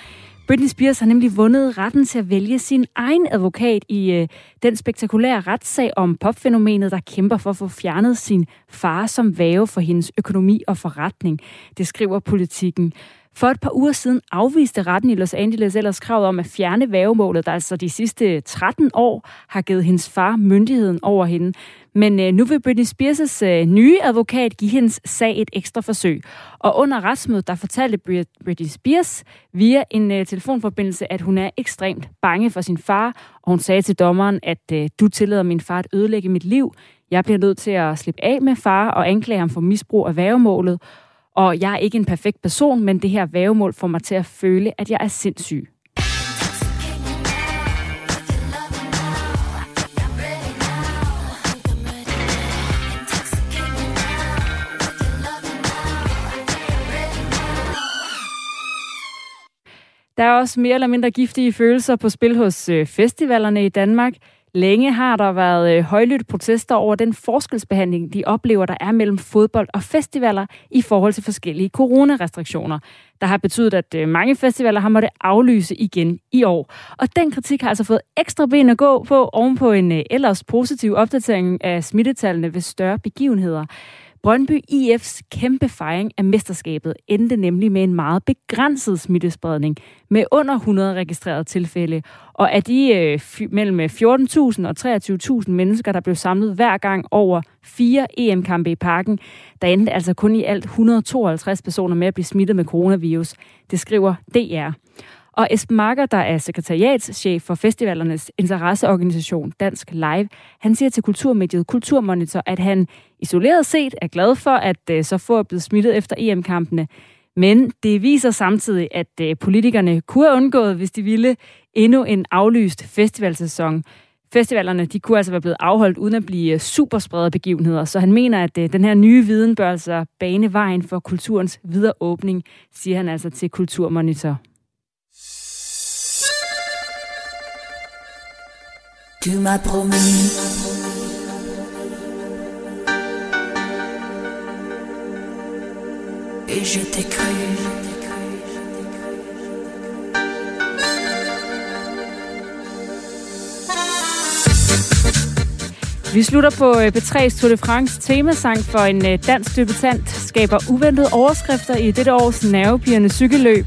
Britney Spears har nemlig vundet retten til at vælge sin egen advokat i øh, den spektakulære retssag om popfænomenet, der kæmper for at få fjernet sin far som væve for hendes økonomi og forretning. Det skriver politikken. For et par uger siden afviste retten i Los Angeles ellers kravet om at fjerne vævemålet, der altså de sidste 13 år har givet hendes far myndigheden over hende. Men øh, nu vil Britney Spears' øh, nye advokat give hendes sag et ekstra forsøg. Og under retsmødet, der fortalte Britney Spears via en øh, telefonforbindelse, at hun er ekstremt bange for sin far. Og hun sagde til dommeren, at øh, du tillader min far at ødelægge mit liv. Jeg bliver nødt til at slippe af med far og anklage ham for misbrug af vævemålet. Og jeg er ikke en perfekt person, men det her vævemål får mig til at føle, at jeg er sindssyg. Der er også mere eller mindre giftige følelser på spil hos øh, festivalerne i Danmark. Længe har der været øh, protester over den forskelsbehandling, de oplever, der er mellem fodbold og festivaler i forhold til forskellige coronarestriktioner. Der har betydet, at øh, mange festivaler har måttet aflyse igen i år. Og den kritik har altså fået ekstra ben at gå på ovenpå en øh, ellers positiv opdatering af smittetallene ved større begivenheder. Brøndby IF's kæmpe fejring af mesterskabet endte nemlig med en meget begrænset smittespredning med under 100 registrerede tilfælde. Og af de øh, mellem 14.000 og 23.000 mennesker, der blev samlet hver gang over fire EM-kampe i parken, der endte altså kun i alt 152 personer med at blive smittet med coronavirus. Det skriver DR. Og Esben Marker, der er sekretariatschef for festivalernes interesseorganisation Dansk Live, han siger til kulturmediet Kulturmonitor, at han isoleret set er glad for, at øh, så få er blevet smittet efter EM-kampene. Men det viser samtidig, at øh, politikerne kunne have undgået, hvis de ville, endnu en aflyst festivalsæson. Festivalerne de kunne altså være blevet afholdt uden at blive øh, supersprede begivenheder, så han mener, at den her nye viden bør altså bane vejen for kulturens videre åbning, siger han altså til Kulturmonitor. Tu m'as promis Et je t'ai cru Vi slutter på øh, B3's Tour de France temasang for en øh, dansk debutant skaber uventede overskrifter i dette års nervepirrende cykelløb.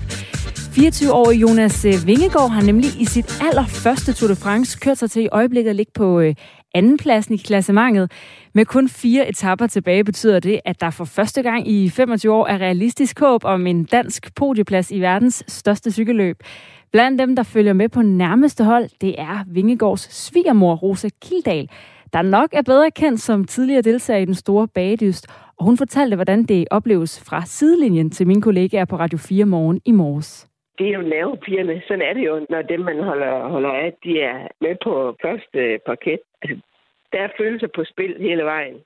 24-årige Jonas øh, Vingegaard har nemlig i sit allerførste Tour de France kørt sig til i øjeblikket at ligge på øh, andenpladsen i klassementet. Med kun fire etapper tilbage betyder det, at der for første gang i 25 år er realistisk håb om en dansk podieplads i verdens største cykelløb. Blandt dem, der følger med på nærmeste hold, det er Vingegaards svigermor, Rosa Kildal, der nok er bedre kendt som tidligere deltager i den store bagedyst, og hun fortalte, hvordan det opleves fra sidelinjen til mine kollegaer på Radio 4 morgen i morges. Det er jo nervepigerne. Sådan er det jo, når dem, man holder, holder af, de er med på første parket. Altså, der er følelser på spil hele vejen.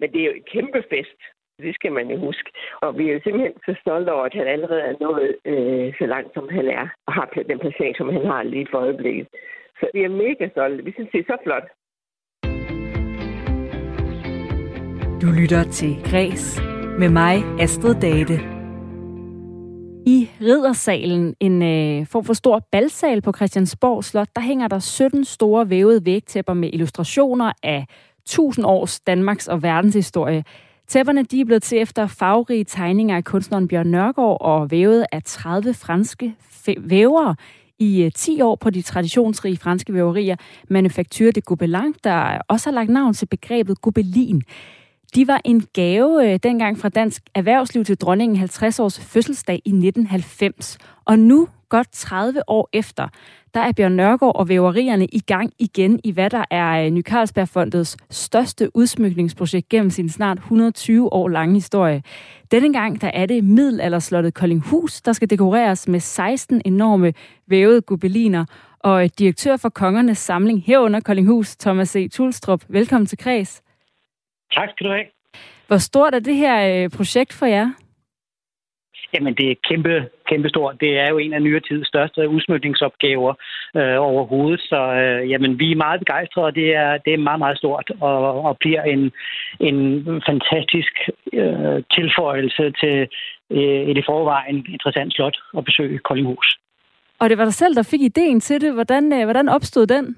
Men det er jo et kæmpe fest. Det skal man jo huske. Og vi er jo simpelthen så stolte over, at han allerede er nået øh, så langt, som han er. Og har den placering, som han har lige for øjeblikket. Så vi er mega stolte. Vi synes, det er så flot. Du lytter til Græs med mig, Astrid Date. I Riddersalen, en øh, form for stor balsal på Christiansborg Slot, der hænger der 17 store vævede vægtæpper med illustrationer af 1000 års Danmarks og verdenshistorie. Tæpperne de er blevet til efter farverige tegninger af kunstneren Bjørn Nørgaard og vævet af 30 franske vævere i øh, 10 år på de traditionsrige franske væverier Manufacture de Gobelin, der også har lagt navn til begrebet gobelin. De var en gave øh, dengang fra dansk erhvervsliv til dronningen 50 års fødselsdag i 1990. Og nu, godt 30 år efter, der er Bjørn Nørgaard og væverierne i gang igen i hvad der er øh, Ny Carlsbergfondets største udsmykningsprojekt gennem sin snart 120 år lange historie. Denne gang der er det middelalderslottet Koldinghus, der skal dekoreres med 16 enorme vævede gobeliner. Og øh, direktør for kongernes samling herunder Koldinghus, Thomas C. Tulstrup. Velkommen til Kreds. Tak skal du have. Hvor stort er det her øh, projekt for jer? Jamen, det er et kæmpe kæmpestort. Det er jo en af nyere tids største udsmykningsopgaver øh, overhovedet. Så øh, jamen, vi er meget begejstrede, og det er, det er meget, meget stort og, og bliver en, en fantastisk øh, tilføjelse til øh, et i forvejen interessant slot at besøge Koldinghus. Og det var dig selv, der fik ideen til det. Hvordan, øh, hvordan opstod den?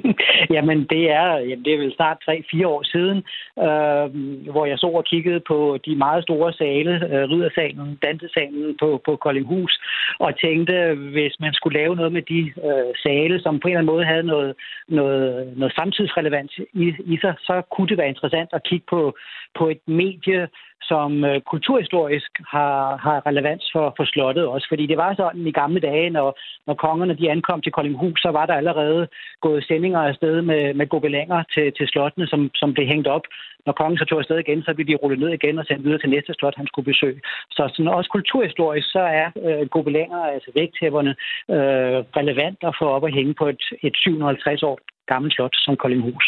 jamen, det er, jamen, det er vel snart 3-4 år siden, øh, hvor jeg så og kiggede på de meget store sale, øh, Riddersalen, Dansesalen på, på Koldinghus, og tænkte, hvis man skulle lave noget med de øh, sale, som på en eller anden måde havde noget, noget, noget samtidsrelevans i, i sig, så kunne det være interessant at kigge på, på et medie, som øh, kulturhistorisk har, har relevans for, for slottet også. Fordi det var sådan i gamle dage, når, når kongerne de ankom til Koldinghus, så var der allerede gået sendinger afsted med, med gobelanger til, til slottene, som, som blev hængt op. Når kongen så tog afsted igen, så blev de rullet ned igen og sendt videre til næste slot, han skulle besøge. Så sådan også kulturhistorisk, så er øh, gobelanger, altså vægtæpperne, øh, relevant at få op og hænge på et, et 750 år gammelt slot som Koldinghus.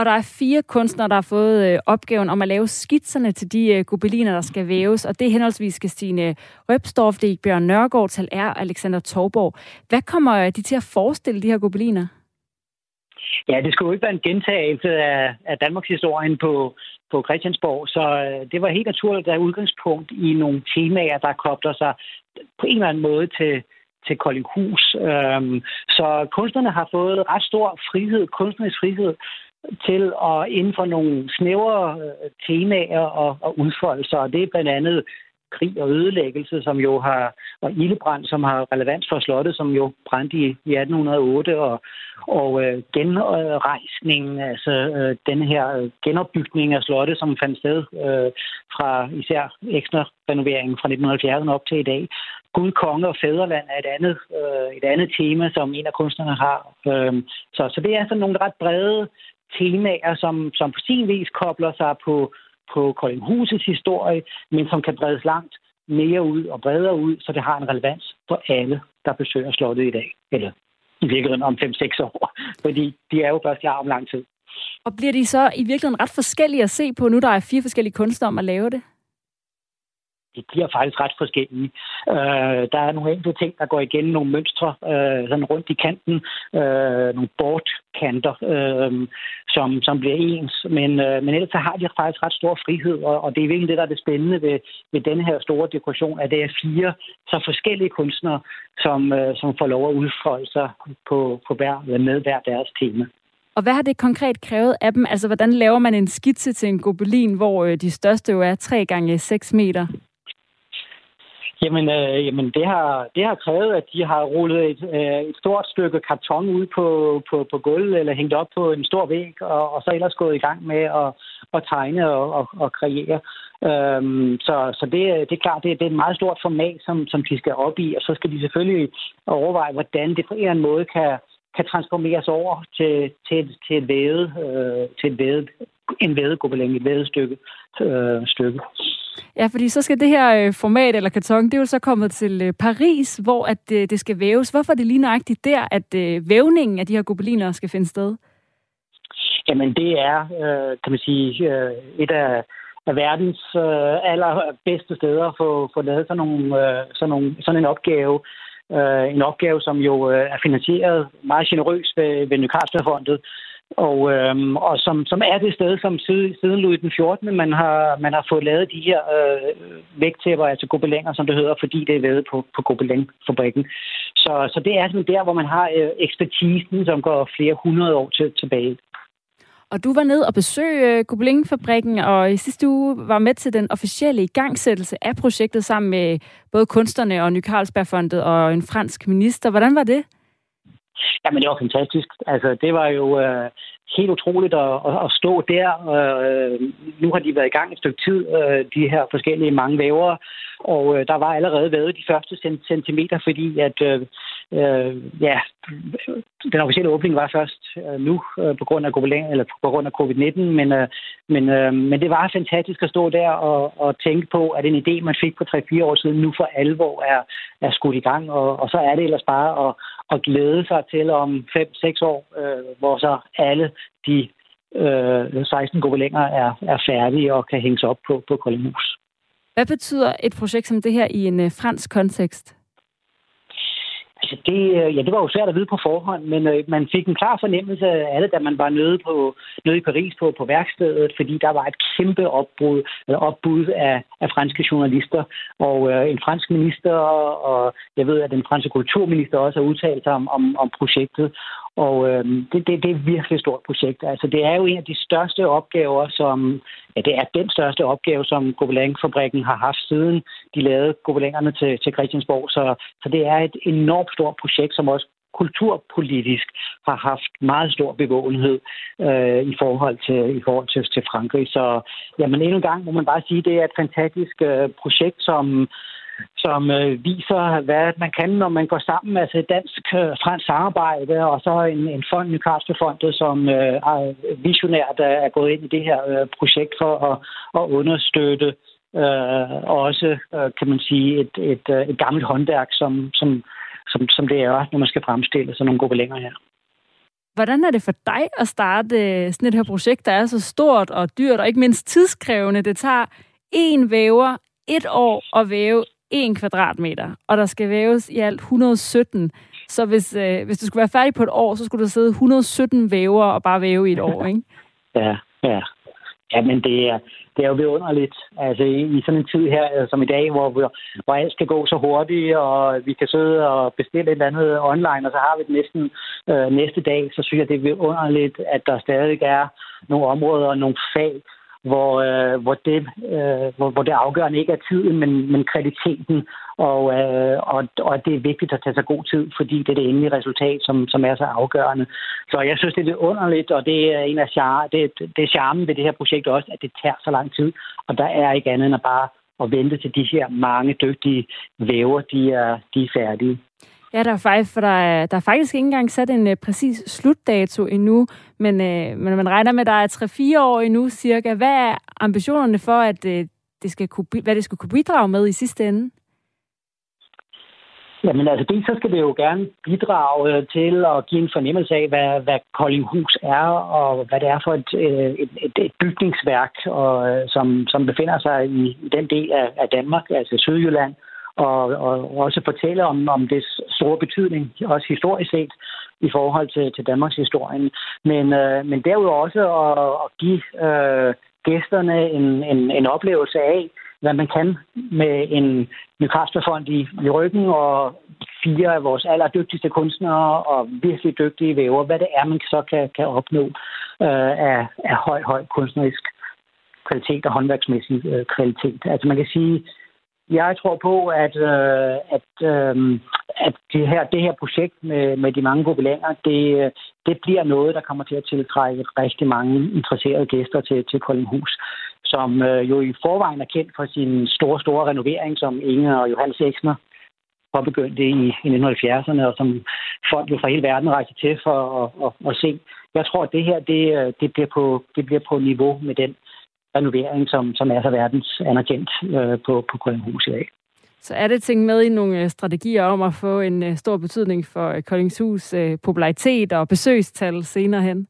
Og der er fire kunstnere, der har fået øh, opgaven om at lave skitserne til de øh, gobeliner, der skal væves. Og det er henholdsvis Christine Røbstorff, det er Bjørn Nørgaard, Tal R og Alexander Torborg. Hvad kommer øh, de til at forestille, de her gobeliner? Ja, det skulle jo ikke være en gentagelse af, af Danmarks historien på, på Christiansborg, så øh, det var helt naturligt at udgangspunkt i nogle temaer, der kobler sig på en eller anden måde til, til Koldinghus. Øhm, så kunstnerne har fået ret stor frihed, kunstnerisk frihed, til at inden for nogle snævre øh, temaer og, og udfoldelser. Og det er blandt andet krig og ødelæggelse, som jo har, og ildebrand, som har relevans for slottet, som jo brændte i, i 1808, og, og øh, genrejsningen, altså øh, den her øh, genopbygning af slottet, som fandt sted øh, fra især ekstra renoveringen fra 1970'erne op til i dag. Gud, konge og fædreland er et andet, øh, et andet tema, som en af kunstnerne har. Øh, så, så det er sådan nogle ret brede temaer, som, som på sin vis kobler sig på, på Koldinghusets historie, men som kan bredes langt mere ud og bredere ud, så det har en relevans for alle, der besøger slottet i dag. Eller i virkeligheden om 5-6 år, fordi de er jo først klar om lang tid. Og bliver de så i virkeligheden ret forskellige at se på, nu der er fire forskellige kunstnere om at lave det? De bliver faktisk ret forskellige. Øh, der er nogle enkelte ting, der går igen, nogle mønstre øh, sådan rundt i kanten, øh, nogle bordkanter, øh, som, som bliver ens. Men, øh, men ellers så har de faktisk ret stor frihed, og, og det er virkelig det, der er det spændende ved, ved denne her store dekoration, at det er fire så forskellige kunstnere, som, øh, som får lov at udfolde sig på, på hver, med hver deres tema. Og hvad har det konkret krævet af dem? Altså, hvordan laver man en skitse til en gobelin, hvor øh, de største jo er 3 gange 6 meter? Jamen, øh, jamen det, har, det har krævet, at de har rullet et, øh, et stort stykke karton ud på, på, på gulvet eller hængt op på en stor væg, og, og så ellers gået i gang med at, at tegne og, og, og kreere. Øhm, så så det, det er klart, det, det er et meget stort format, som, som de skal op i, og så skal de selvfølgelig overveje, hvordan det på en eller anden måde kan, kan transformeres over til, til, til et væde, øh, til et væde, en vædegobeling, et vædestykke. Øh, stykke. Ja, fordi så skal det her øh, format eller karton, det er jo så kommet til øh, Paris, hvor at øh, det skal væves. Hvorfor er det lige nøjagtigt der, at vævningen af de her gobeliner skal finde sted? Jamen, det er, øh, kan man sige, øh, et af, af verdens øh, allerbedste steder at få, få lavet sådan, nogle, øh, sådan, nogle, sådan en opgave. Øh, en opgave, som jo øh, er finansieret meget generøst ved, ved Nykarlsbergfondet. Og, øhm, og som, som er det sted, som siden, siden Louis den 14. man har, man har fået lavet de her øh, vægtæpper, altså gobelænger, som det hedder, fordi det er lavet på, på gobelængfabrikken. Så, så det er simpelthen der, hvor man har øh, ekspertisen, som går flere hundrede år til, tilbage. Og du var ned og besøge øh, og i sidste uge var med til den officielle igangsættelse af projektet sammen med både kunstnerne og Ny Carlsbergfondet og en fransk minister. Hvordan var det? Jamen, det var fantastisk. Altså, det var jo øh, helt utroligt at, at, at stå der. Øh, nu har de været i gang et stykke tid, øh, de her forskellige mange vævere, og øh, der var allerede været de første centimeter, fordi at øh, øh, ja, den officielle åbning var først øh, nu øh, på grund af eller på grund af covid-19, men, øh, men, øh, men det var fantastisk at stå der og, og tænke på, at en idé, man fik for 3-4 år siden, nu for alvor er, er skudt i gang, og, og så er det ellers bare at, at glæde sig til om 5-6 år, øh, hvor så alle de øh, 16 gobelænger er, er færdige og kan hænges op på, på Koldinghus. Hvad betyder et projekt som det her i en øh, fransk kontekst? Altså det, øh, ja, det var jo svært at vide på forhånd, men øh, man fik en klar fornemmelse af det, da man var nede, på, nede i Paris på, på værkstedet, fordi der var et kæmpe opbrud, eller opbud af, af franske journalister, og øh, en fransk minister, og jeg ved, at den franske kulturminister også har udtalt sig om, om, om projektet, og øh, det, det, det er et virkelig stort projekt. Altså, det er jo en af de største opgaver, som... Ja, det er den største opgave, som Gobelang-fabrikken har haft siden de lavede gobelangerne til, til Christiansborg. Så, så det er et enormt stort projekt, som også kulturpolitisk har haft meget stor bevågenhed øh, i forhold til i forhold til, til Frankrig. Så jamen, endnu en gang må man bare sige, at det er et fantastisk øh, projekt, som som øh, viser, hvad man kan, når man går sammen. Altså et dansk-fransk øh, samarbejde, og så en, en fond, Nykastelfondet, som øh, er visionært øh, er gået ind i det her øh, projekt for at, at understøtte øh, også, øh, kan man sige, et, et, øh, et gammelt håndværk, som, som, som, som det er, når man skal fremstille sådan nogle gobelænger her. Hvordan er det for dig at starte sådan et her projekt, der er så stort og dyrt, og ikke mindst tidskrævende? Det tager en væver et år at væve en kvadratmeter, og der skal væves i alt 117. Så hvis, øh, hvis du skulle være færdig på et år, så skulle der sidde 117 væver og bare væve i et år, ikke? Ja, ja. Ja, men det er, det er jo vidunderligt. Altså i, i sådan en tid her, øh, som i dag, hvor, hvor, hvor alt skal gå så hurtigt, og vi kan sidde og bestille et eller andet online, og så har vi det næsten øh, næste dag, så synes jeg, det er vidunderligt, at der stadig er nogle områder og nogle fag, hvor, øh, hvor, det, øh, hvor, hvor det afgørende ikke er tiden, men, men kvaliteten, og, øh, og, og det er vigtigt at tage sig god tid, fordi det er det endelige resultat, som, som er så afgørende. Så jeg synes, det er underligt, og det er en af char, det, det er charmen ved det her projekt også, at det tager så lang tid, og der er ikke andet end at bare at vente til de her mange dygtige væver, de er, de er færdige. Ja, der er faktisk, for der er, der er faktisk ikke engang sat en uh, præcis slutdato endnu, men, uh, men man regner med, at der er 3-4 år endnu cirka. Hvad er ambitionerne for, at uh, det skal kunne, hvad det skal kunne bidrage med i sidste ende? Jamen altså, det, så skal det jo gerne bidrage til at give en fornemmelse af, hvad, hvad Koldinghus er, og hvad det er for et, et, et, et bygningsværk, og, som, som befinder sig i, i den del af, af Danmark, altså Sydjylland, og, og også fortælle om, om det store betydning, også historisk set, i forhold til, til Danmarks historien. Men, øh, men derudover også at, at give øh, gæsterne en, en, en oplevelse af, hvad man kan med en Nykasperfond i, i ryggen og fire af vores allerdygtigste kunstnere og virkelig dygtige væver, hvad det er, man så kan, kan opnå øh, af, af høj, høj kunstnerisk kvalitet og håndværksmæssig øh, kvalitet. Altså man kan sige, jeg tror på, at, øh, at, øh, at det, her, det her projekt med, med de mange gobelænger, det, det bliver noget, der kommer til at tiltrække rigtig mange interesserede gæster til, til Koldinghus, som øh, jo i forvejen er kendt for sin store, store renovering, som Inge og Johannes Eksner påbegyndte i, i 1970'erne, og som folk jo fra hele verden rejser til for at, at, at se. Jeg tror, at det her det, øh, det, bliver på, det bliver på niveau med den renovering, som, som er så verdens anerkendt øh, på, på Koldinghus i dag. Så er det ting med i nogle strategier om at få en stor betydning for Koldinghus popularitet og besøgstal senere hen?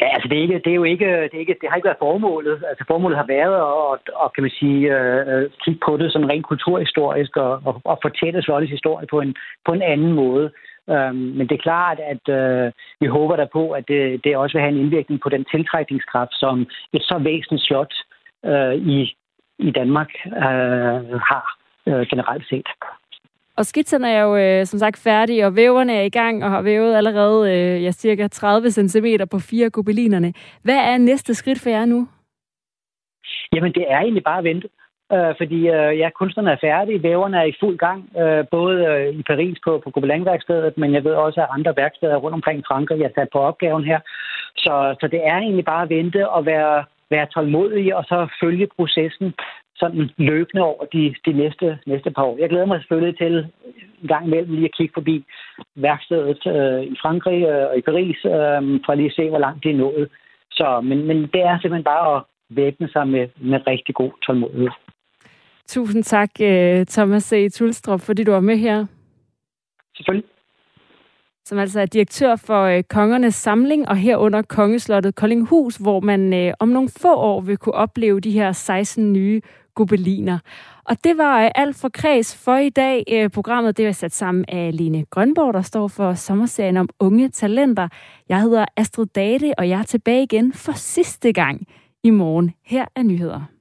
Ja, altså det er, ikke, det er jo ikke, det, er ikke, det har ikke været formålet. Altså formålet har været at, at kan man sige, øh, kigge på det sådan rent kulturhistorisk og, og, og fortælle Slottets historie på en, på en anden måde. Um, men det er klart, at uh, vi håber der på, at det, det også vil have en indvirkning på den tiltrækningskraft, som et så væsentligt slot uh, i, i Danmark uh, har uh, generelt set. Og skitserne er jo øh, som sagt færdige, og væverne er i gang og har vævet allerede øh, ja, cirka 30 cm på fire gobelinerne. Hvad er næste skridt for jer nu? Jamen, det er egentlig bare at vente. Øh, fordi øh, ja, kunstnerne er færdige, væverne er i fuld gang, øh, både øh, i Paris på, på Gobelin-værkstedet, men jeg ved også, at andre værksteder rundt omkring i Frankrig er sat på opgaven her. Så, så det er egentlig bare at vente og være, være tålmodig, og så følge processen sådan løbende over de, de næste, næste par år. Jeg glæder mig selvfølgelig til en gang imellem lige at kigge forbi værkstedet øh, i Frankrig øh, og i Paris, øh, for lige at se, hvor langt det er nået. Så, men, men det er simpelthen bare at væbne sig med, med rigtig god tålmodighed. Tusind tak, øh, Thomas C. Tulstrup, fordi du var med her. Selvfølgelig. som altså er direktør for øh, Kongernes Samling og herunder Kongeslottet Koldinghus, hvor man øh, om nogle få år vil kunne opleve de her 16 nye gobeliner. Og det var alt for kreds for i dag. Programmet det er sat sammen af Line Grønborg, der står for sommerserien om unge talenter. Jeg hedder Astrid Date, og jeg er tilbage igen for sidste gang i morgen. Her er nyheder.